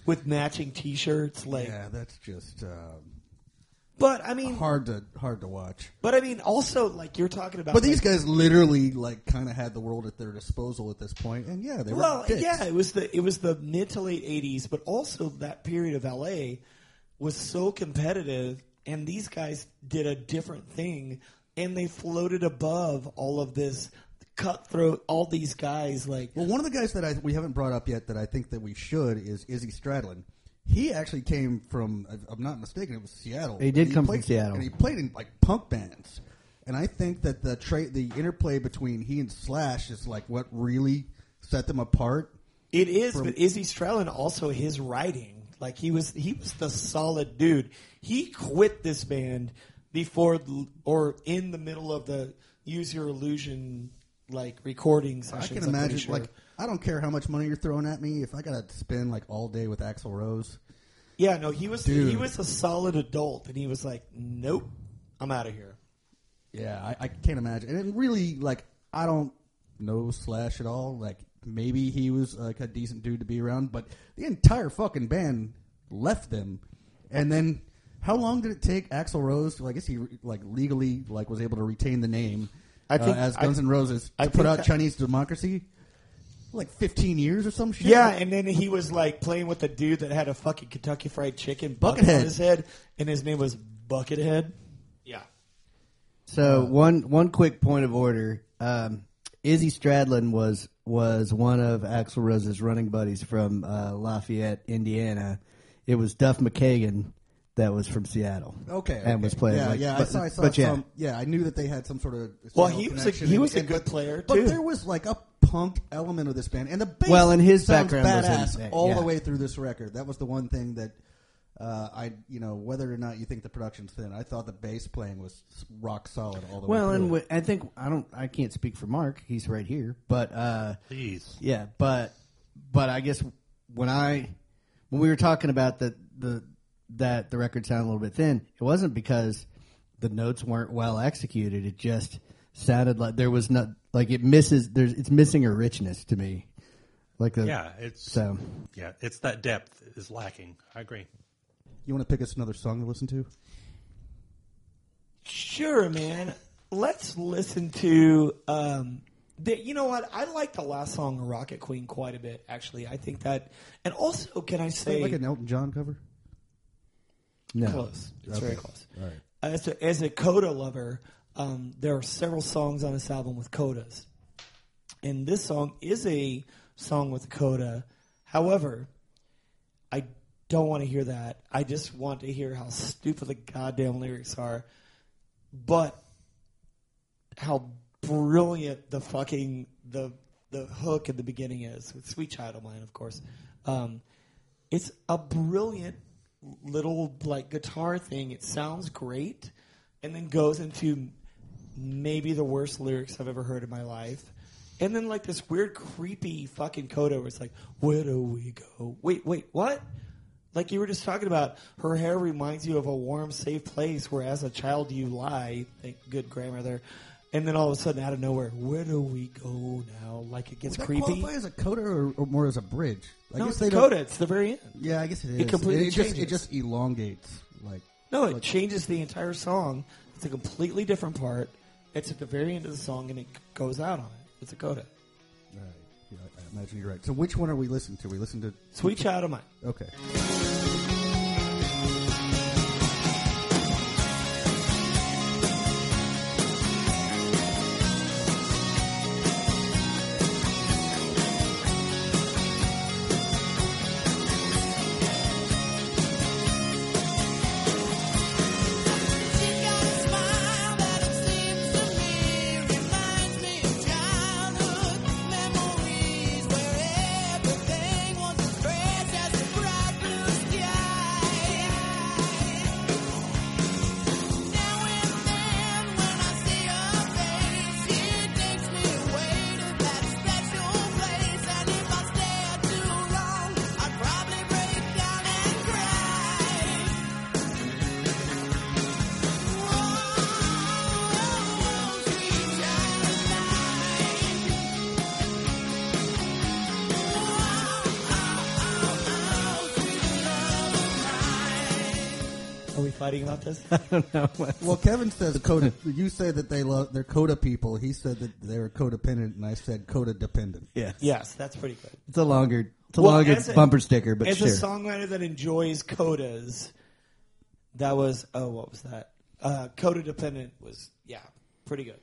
with matching T-shirts, like. Yeah, that's just um, But I mean, hard to hard to watch. but I mean, also like you're talking about. But these guys literally like kind of had the world at their disposal at this point, and yeah, they were Well, dicks. yeah, it was the it was the mid to late '80s, but also that period of LA was so competitive, and these guys did a different thing, and they floated above all of this cutthroat. All these guys, like Well, one of the guys that I, we haven't brought up yet that I think that we should is Izzy Stradlin. He actually came from, if I'm not mistaken, it was Seattle. He did And come from played- Seattle. and he played in like punk bands. And I think that the tra- the interplay between he and Slash is like what really set them apart. it is. From- but Izzy Stradlin also his writing, like he was he was the solid dude. He quit this band before or in the middle of the Use Your Illusion like recording I sessions. can I'm pretty imagine, sure. like, I don't care how much money you're throwing at me. If I got to spend like all day with Axl Rose, Yeah, no, he was Dude. he was a solid adult, and he was like, "Nope, I'm out of here." Yeah, I, I can't imagine. And really, like, I don't know Slash at all. Like, maybe he was like a decent dude to be around, but the entire fucking band left them. And then, how long did it take Axl Rose? To, I guess he like legally like was able to retain the name I think- uh, as I- Guns N' Roses to I put out that- Chinese Democracy. Like fifteen years or some shit. Yeah, and then he was like playing with a dude that had a fucking Kentucky Fried Chicken bucket Buckethead. on his head, and his name was Buckethead. Yeah, So one one quick point of order. Um, Izzy Stradlin was was one of Axl Rose's running buddies from uh, Lafayette, Indiana. It was Duff McKagan that was from Seattle. Okay, and okay. was playing. Yeah, like, yeah. but, I saw. I saw but yeah, some. Yeah, I knew that they had some sort of. Well, he was a- connection he and- a good but- player, But there was like a punk element of this band, and the bass. Well, and his sounds background was badass in- all yeah. the way through this record. That was the one thing that uh, I, you know, whether or not you think the production's thin, I thought the bass playing was rock solid all the well, way. and through. w- I think I don't. I can't speak for Mark. He's right here, but uh, Please. Yeah, but but I guess when I when we were talking about the the that the record sounded a little bit thin, it wasn't because the notes weren't well executed. It just sounded like there was not like it misses. There's it's missing a richness to me. Like the Yeah, it's so yeah, it's that depth is lacking. I agree. you want to pick us another song to listen to? sure, man. Let's listen to. Um, the, you know what? I like the last song, "Rocket Queen," quite a bit. Actually, I think that, and also, can I say, like an Elton John cover. No. close. It's very close. All right. As a, as a coda lover, um, there are several songs on this album with codas, and this song is a song with coda. However, I don't want to hear that. I just want to hear how stupid the goddamn lyrics are, but how brilliant the fucking the the hook at the beginning is. With Sweet Child of Mine, of course. Um, it's a brilliant little like guitar thing. It sounds great, and then goes into maybe the worst lyrics I've ever heard in my life. And then like this weird creepy fucking coda where it's like, where do we go? Wait, wait, what? Like you were just talking about, her hair reminds you of a warm, safe place where as a child you lie. Thank good grammar there. And then all of a sudden, out of nowhere, where do we go now? Like it gets Does that creepy. qualify as a coda or, or more as a bridge? I no, guess it's they the don't- coda. It's the very end. Yeah, I guess it is. It completely it just it changes. just elongates. Like No, it changes the entire song. It's a completely different part. It's at the very end of the song, and it goes out on it. It's a coda. all right. Yeah, I imagine you're right. So which one are we listening to? We listen to Sweet Child of Mine. okay. Fighting about this? Well, Kevin says coda. you say that they love they're coda people. He said that they were codependent, and I said coda dependent. Yes. yes, that's pretty good. It's a longer, it's a Well, longer as a- bumper sticker, but As sure. a songwriter that enjoys codas, that was oh, what was that? Uh, Coda dependent was yeah, pretty good.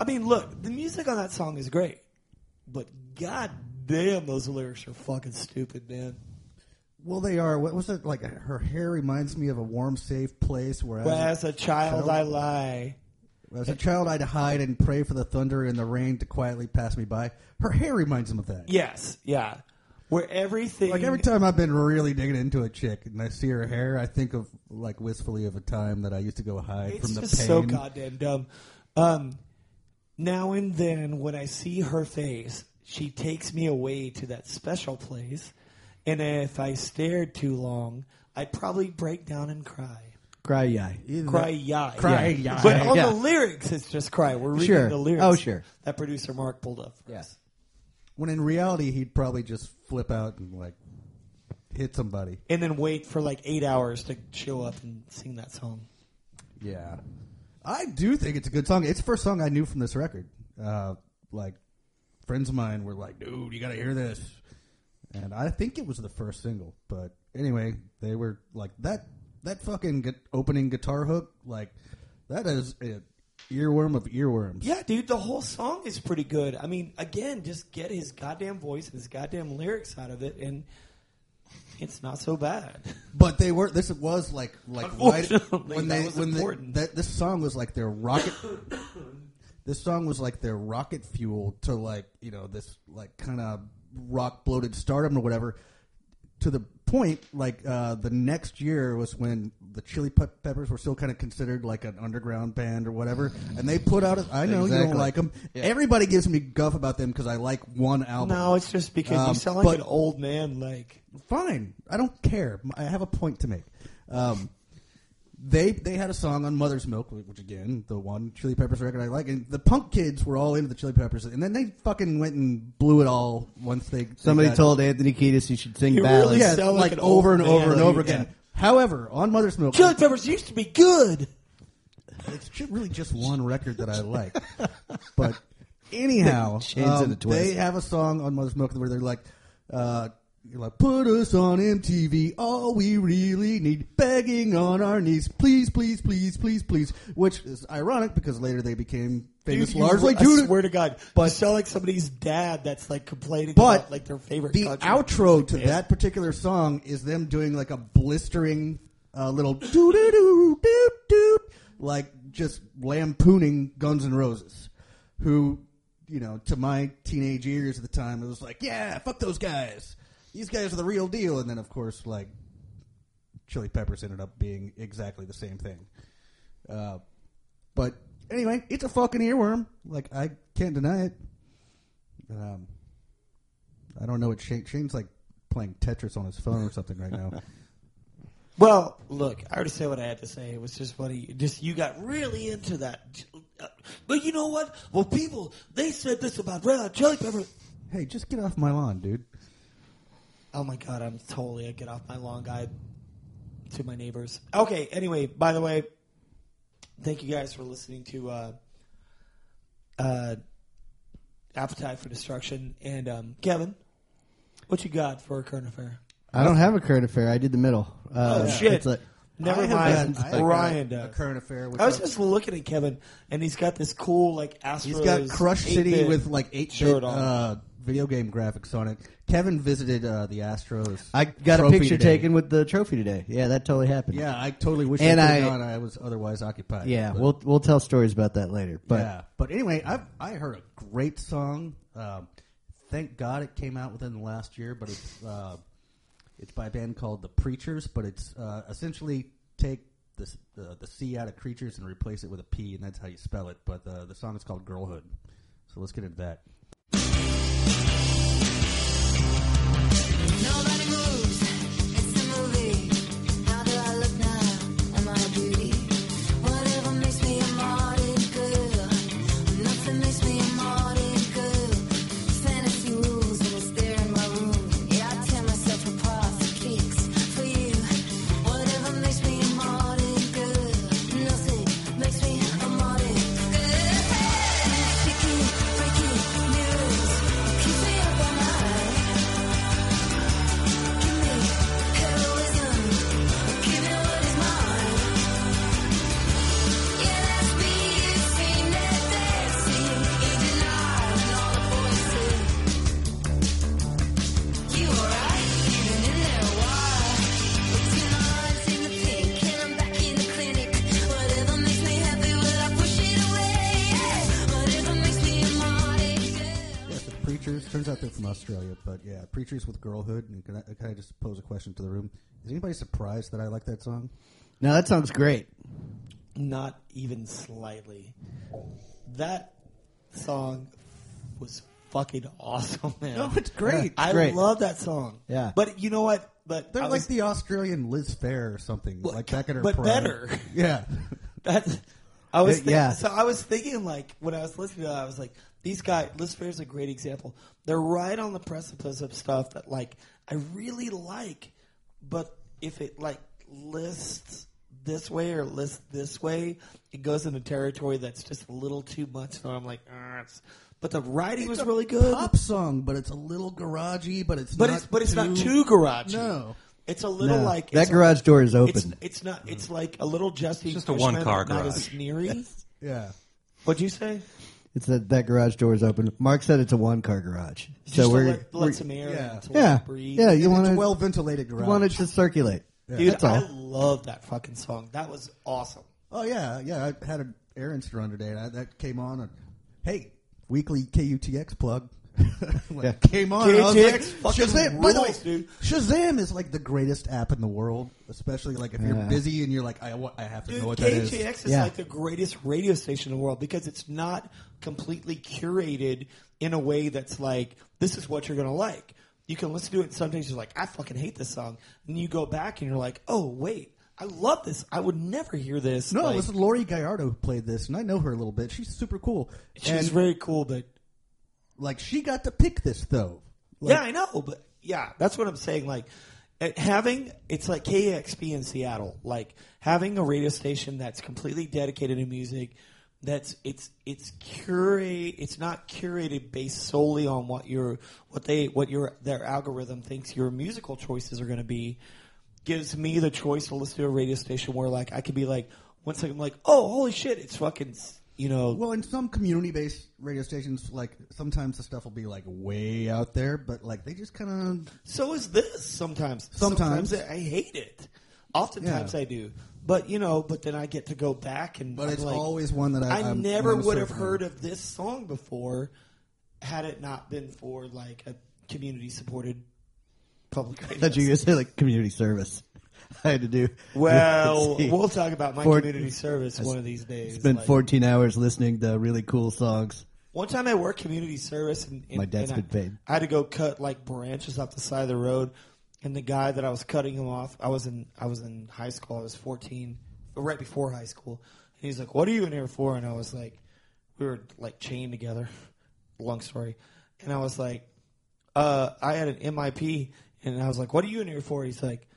I mean, look, the music on that song is great, but god damn, those lyrics are fucking stupid, man. Well, they are. What was it like? Her hair reminds me of a warm, safe place where, But as, as a child, I lie. as a child I'd hide and pray for the thunder and the rain to quietly pass me by. Her hair reminds him of that. Yes, yeah. Where everything Like every time I've been really digging into a chick and I see her hair, I think of like wistfully of a time that I used to go hide It's from the pain. so goddamn dumb. Um, now and then, when I see her face, she takes me away to that special place, and if I stared too long, I'd probably break down and cry. Cry yai. Cry yai. Cry yai. But on Yeah. the lyrics, it's just cry. We're reading Sure. the lyrics. Oh, sure. That producer Mark pulled up. For Yes. us. When in reality, he'd probably just flip out and like hit somebody. And then wait for like eight hours to show up and sing that song. Yeah, I do think it's a good song. It's the first song I knew from this record. Uh, like friends of mine were like, "Dude, you got to hear this," and I think it was the first single. But anyway, they were like that. That fucking gu- opening guitar hook, like that is a earworm of earworms. Yeah, dude, the whole song is pretty good. I mean, again, just get his goddamn voice and his goddamn lyrics out of it, and it's not so bad. But they were. This was like like right when they when they, that this song was like their rocket. this song was like their rocket fuel to like you know this like kind of rock bloated stardom or whatever. To the point, like uh, the next year was when the Chili Pe- Peppers were still kind of considered like an underground band or whatever, and they put out. A, I know you don't like them. Everybody gives me guff about them because I like one album. No, it's just because you Um, sound like but- an old man. Like, fine. I don't care. I have a point to make. Um, they they had a song on Mother's Milk, which again, the one Chili Peppers record I like, and the punk kids were all into the Chili Peppers, and then they fucking went and blew it all once they they Somebody got- told Anthony Kiedis he should sing You ballads. really yeah, like, like an over old and over man. and over Yeah. again. However, on Mother's Milk, Chili Peppers used to be good. it's really just one record that I like. but anyhow, Shades um, the they have a song on Mother's Milk where they're like, uh, you're like, put us on MTV. All we really need, begging on our knees, please, please, please, please, please. Which is ironic because later they became famous Dude, you- largely I due to swear to God, but- you sound like somebody's dad that's like complaining But about like their favorite. the country outro to that particular song is them doing like a blistering uh, little doo doo doo doo doo, like just lampooning Guns N' Roses, who, you know, to my teenage ears at the time, it was like, yeah, fuck those guys. These guys are the real deal. And then, of course, like, Chili Peppers ended up being exactly the same thing. Uh, but anyway, it's a fucking earworm. Like, I can't deny it. Um, I don't know what Shane, Shane's like playing Tetris on his phone or something right now. Well, look, I already said what I had to say. It was just funny. Just you got really into that. But you know what? Well, people they said this about Red Hot Chili Pepper. Hey, just get off my lawn, dude. Oh my god, I'm totally a get off my lawn guy to my neighbors. Okay, anyway, by the way, thank you guys for listening to uh, uh, Appetite for Destruction. And um, Kevin, what you got for a current affair? I don't have a current affair. I did the middle. Uh, Oh, shit. it's like- Never I mind. got- I have a current affair. I was just looking at Kevin, and he's got this cool like Astros. He's got Crush City 8-bit with like eight shirt bit on. Video game graphics on it. Kevin visited uh, the Astros. I got a trophy picture today. taken with the trophy today. Yeah, that totally happened. Yeah, I totally wish And I I- gone. I was otherwise occupied. yeah. But- We'll we'll tell stories about that later. But yeah, but anyway, I I heard a great song. Um, thank God it came out within the last year, but it's uh, it's by a band called the Preatures. But it's uh, essentially take the the the C out of creatures and replace it with a P, and that's how you spell it. But uh, the song is called Girlhood. So let's get into that. Nobody moves. Girlhood. And can I, can I just pose a question to the room? Is anybody surprised that I like that song? no, that song's great. Not even slightly. That song was fucking awesome, man. No, it's great. I great. love that song. Yeah. but you know what? But They're I like was- the Australian Liz Phair or something, Well, like back in her but prime. better. Yeah, That's I was Yeah, yeah. so I was thinking like when I was listening to that I was like these guys Liz Phair's a great example. They're right on the precipice of stuff that like I really like, but if it like lists this way or lists this way, it goes into territory that's just a little too much. So I'm like, "Ah, it's, but the writing was It's a really good. Pop song, but it's a little garagey, but it's but not it's but it's not too too garage. No. It's a little No. like that it's- garage door is open. it's not. It's like a little Justin. just a Cushman, one-car Not as garage. sneery. Yeah. What'd you say? It's that that garage door is open. Mark said it's a one car garage. Just so to we're, let, let we're some air yeah. and to yeah it breathe. yeah. You it's want a to well ventilated garage. you want it to circulate. Dude, That's all. I love that fucking song. That was awesome. Oh yeah, yeah. I had an errands to run today, and I, that came on. And hey, weekly KUTX plug. Like, Yeah. Came on. and I was like, Shazam! By the way, dude. Shazam is like the greatest app in the world, especially like if you're Yeah. busy and you're like, I, wa- I have to Dude, know what that is. KUTX is Yeah. like the greatest radio station in the world because it's not completely curated in a way that's like, this is what you're going to like. You can listen to it and sometimes you're like, I fucking hate this song. And you go back and you're like, oh, wait, I love this. I would never hear this. No, like, it was Laurie Gallardo who played this, and I know her a little bit. She's super cool. she's and very cool, but like she got to pick this though. Like, yeah, I know, but yeah, that's what I'm saying. Like uh, having it's like KEXP in Seattle, like having a radio station that's completely dedicated to music. That's it's it's curate. It's not curated based solely on what your what they what your their algorithm thinks your musical choices are going to be. Gives me the choice to listen to a radio station where like I could be like one second I'm like oh holy shit it's fucking you know Well, in some community-based radio stations, like sometimes the stuff will be like way out there, but like they just kind of So is this sometimes. Sometimes. I hate it. Oftentimes Yeah. I do. But you know, but then I get to go back and But I'm it's like, always one that I- I I'm- never would have heard of this song before had it not been for like a community supported public radio. I thought you were to say like community service. I had to do. well, See, we'll talk about my For- community service one of these days. spent Like, 14 hours listening to really cool songs. One time I worked community service and, and My dad's and been I, paid. I had to go cut like branches off the side of the road and the guy that I was cutting him off, I was in I was in high school. I was fourteen, right before high school. And he's like, "What are you in here for?" And I was like, "We were like chained together." Long story. And I was like, uh, "I had an MIP," and I was like, "What are you in here for?" He's like,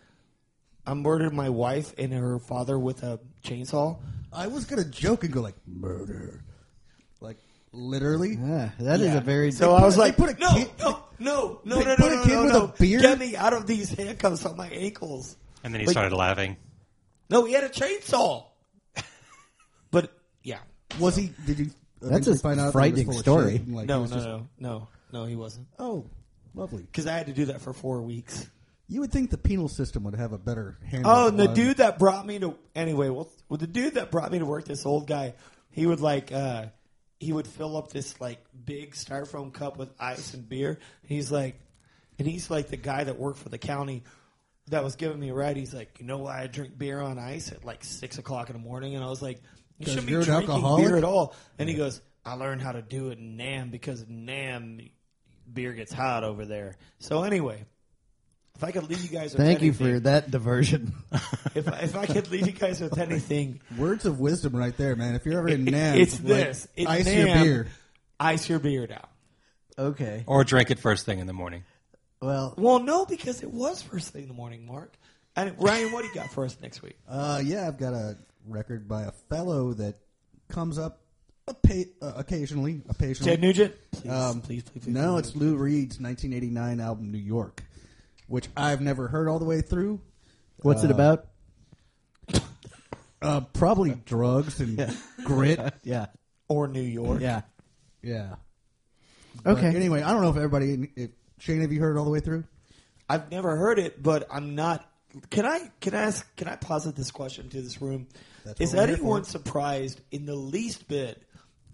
"I murdered my wife and her father with a chainsaw." I was gonna joke and go like murder, like literally. Yeah, that is Yeah. a very. So I was like, put a no, kid- no, no, no, they no, no, put a no, kid no, with no. a beard? Get me out of these handcuffs on my ankles. And then he But- started laughing. No, he had a chainsaw. but yeah, Was he? Did you? That's a eventually find out that he was frightening full of story. shit and, like, he no, was no, just- no, no, no, he wasn't. Oh, lovely. Because I had to do that for four weeks. You would think the penal system would have a better handle. Oh, and the on- dude that brought me to anyway, well, well, the dude that brought me to work, this old guy, he would like, uh, he would fill up this like big styrofoam cup with ice and beer. He's like, and he's like the guy that worked for the county that was giving me a ride. He's like, you know why I drink beer on ice at like six o'clock in the morning? And I was like, you 'Cause shouldn't you're be an drinking alcoholic? beer at all. And he goes, I learned how to do it in Nam because in Nam beer gets hot over there. So anyway. If I could leave you guys with Thank you for that diversion. if I, if I could leave you guys with anything, Words of wisdom right there, man. If you're ever in Nam, it's like, this. It's ice Nam. your beer. Ice your beer down. okay. Or drink it first thing in the morning. Well, Well, no, because it was first thing in the morning, Mark. And Ryan, what do you got for us next week? Uh, yeah, I've got a record by a fellow that comes up pa- uh, occasionally. Occasionally, Ted Nugent? Please, Um, please, please, please. No, please. it's Lou Reed's 1989 album New York, which I've never heard all the way through. what's it about? Uh, probably drugs and grit. Yeah. or New York. Yeah. Yeah. But Okay. anyway, I don't know if everybody. If, Shane, have you heard it all the way through? I've never heard it, but I'm not. Can I can I ask? Can I posit this question to this room? That's Is what we're here anyone surprised in the least bit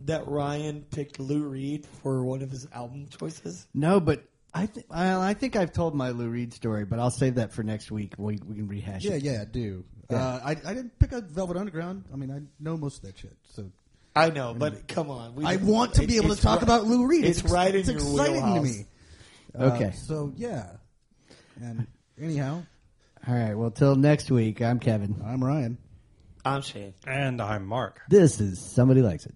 that Ryan picked Lou Reed for one of his album choices? No, but I think well, I think I've told my Lou Reed story, but I'll save that for next week. We we can rehash Yeah, it. yeah, I do. Yeah. Uh, I, I didn't pick up Velvet Underground. I mean, I know most of that shit. So I know, but come on. We I want to be able to talk ri- about Lou Reed. It's, right it's in your exciting wheelhouse. to me. Uh, Okay. So yeah, and anyhow, All right. Well, till next week. I'm Kevin. I'm Ryan. I'm Shane. And I'm Mark. This is somebody likes it.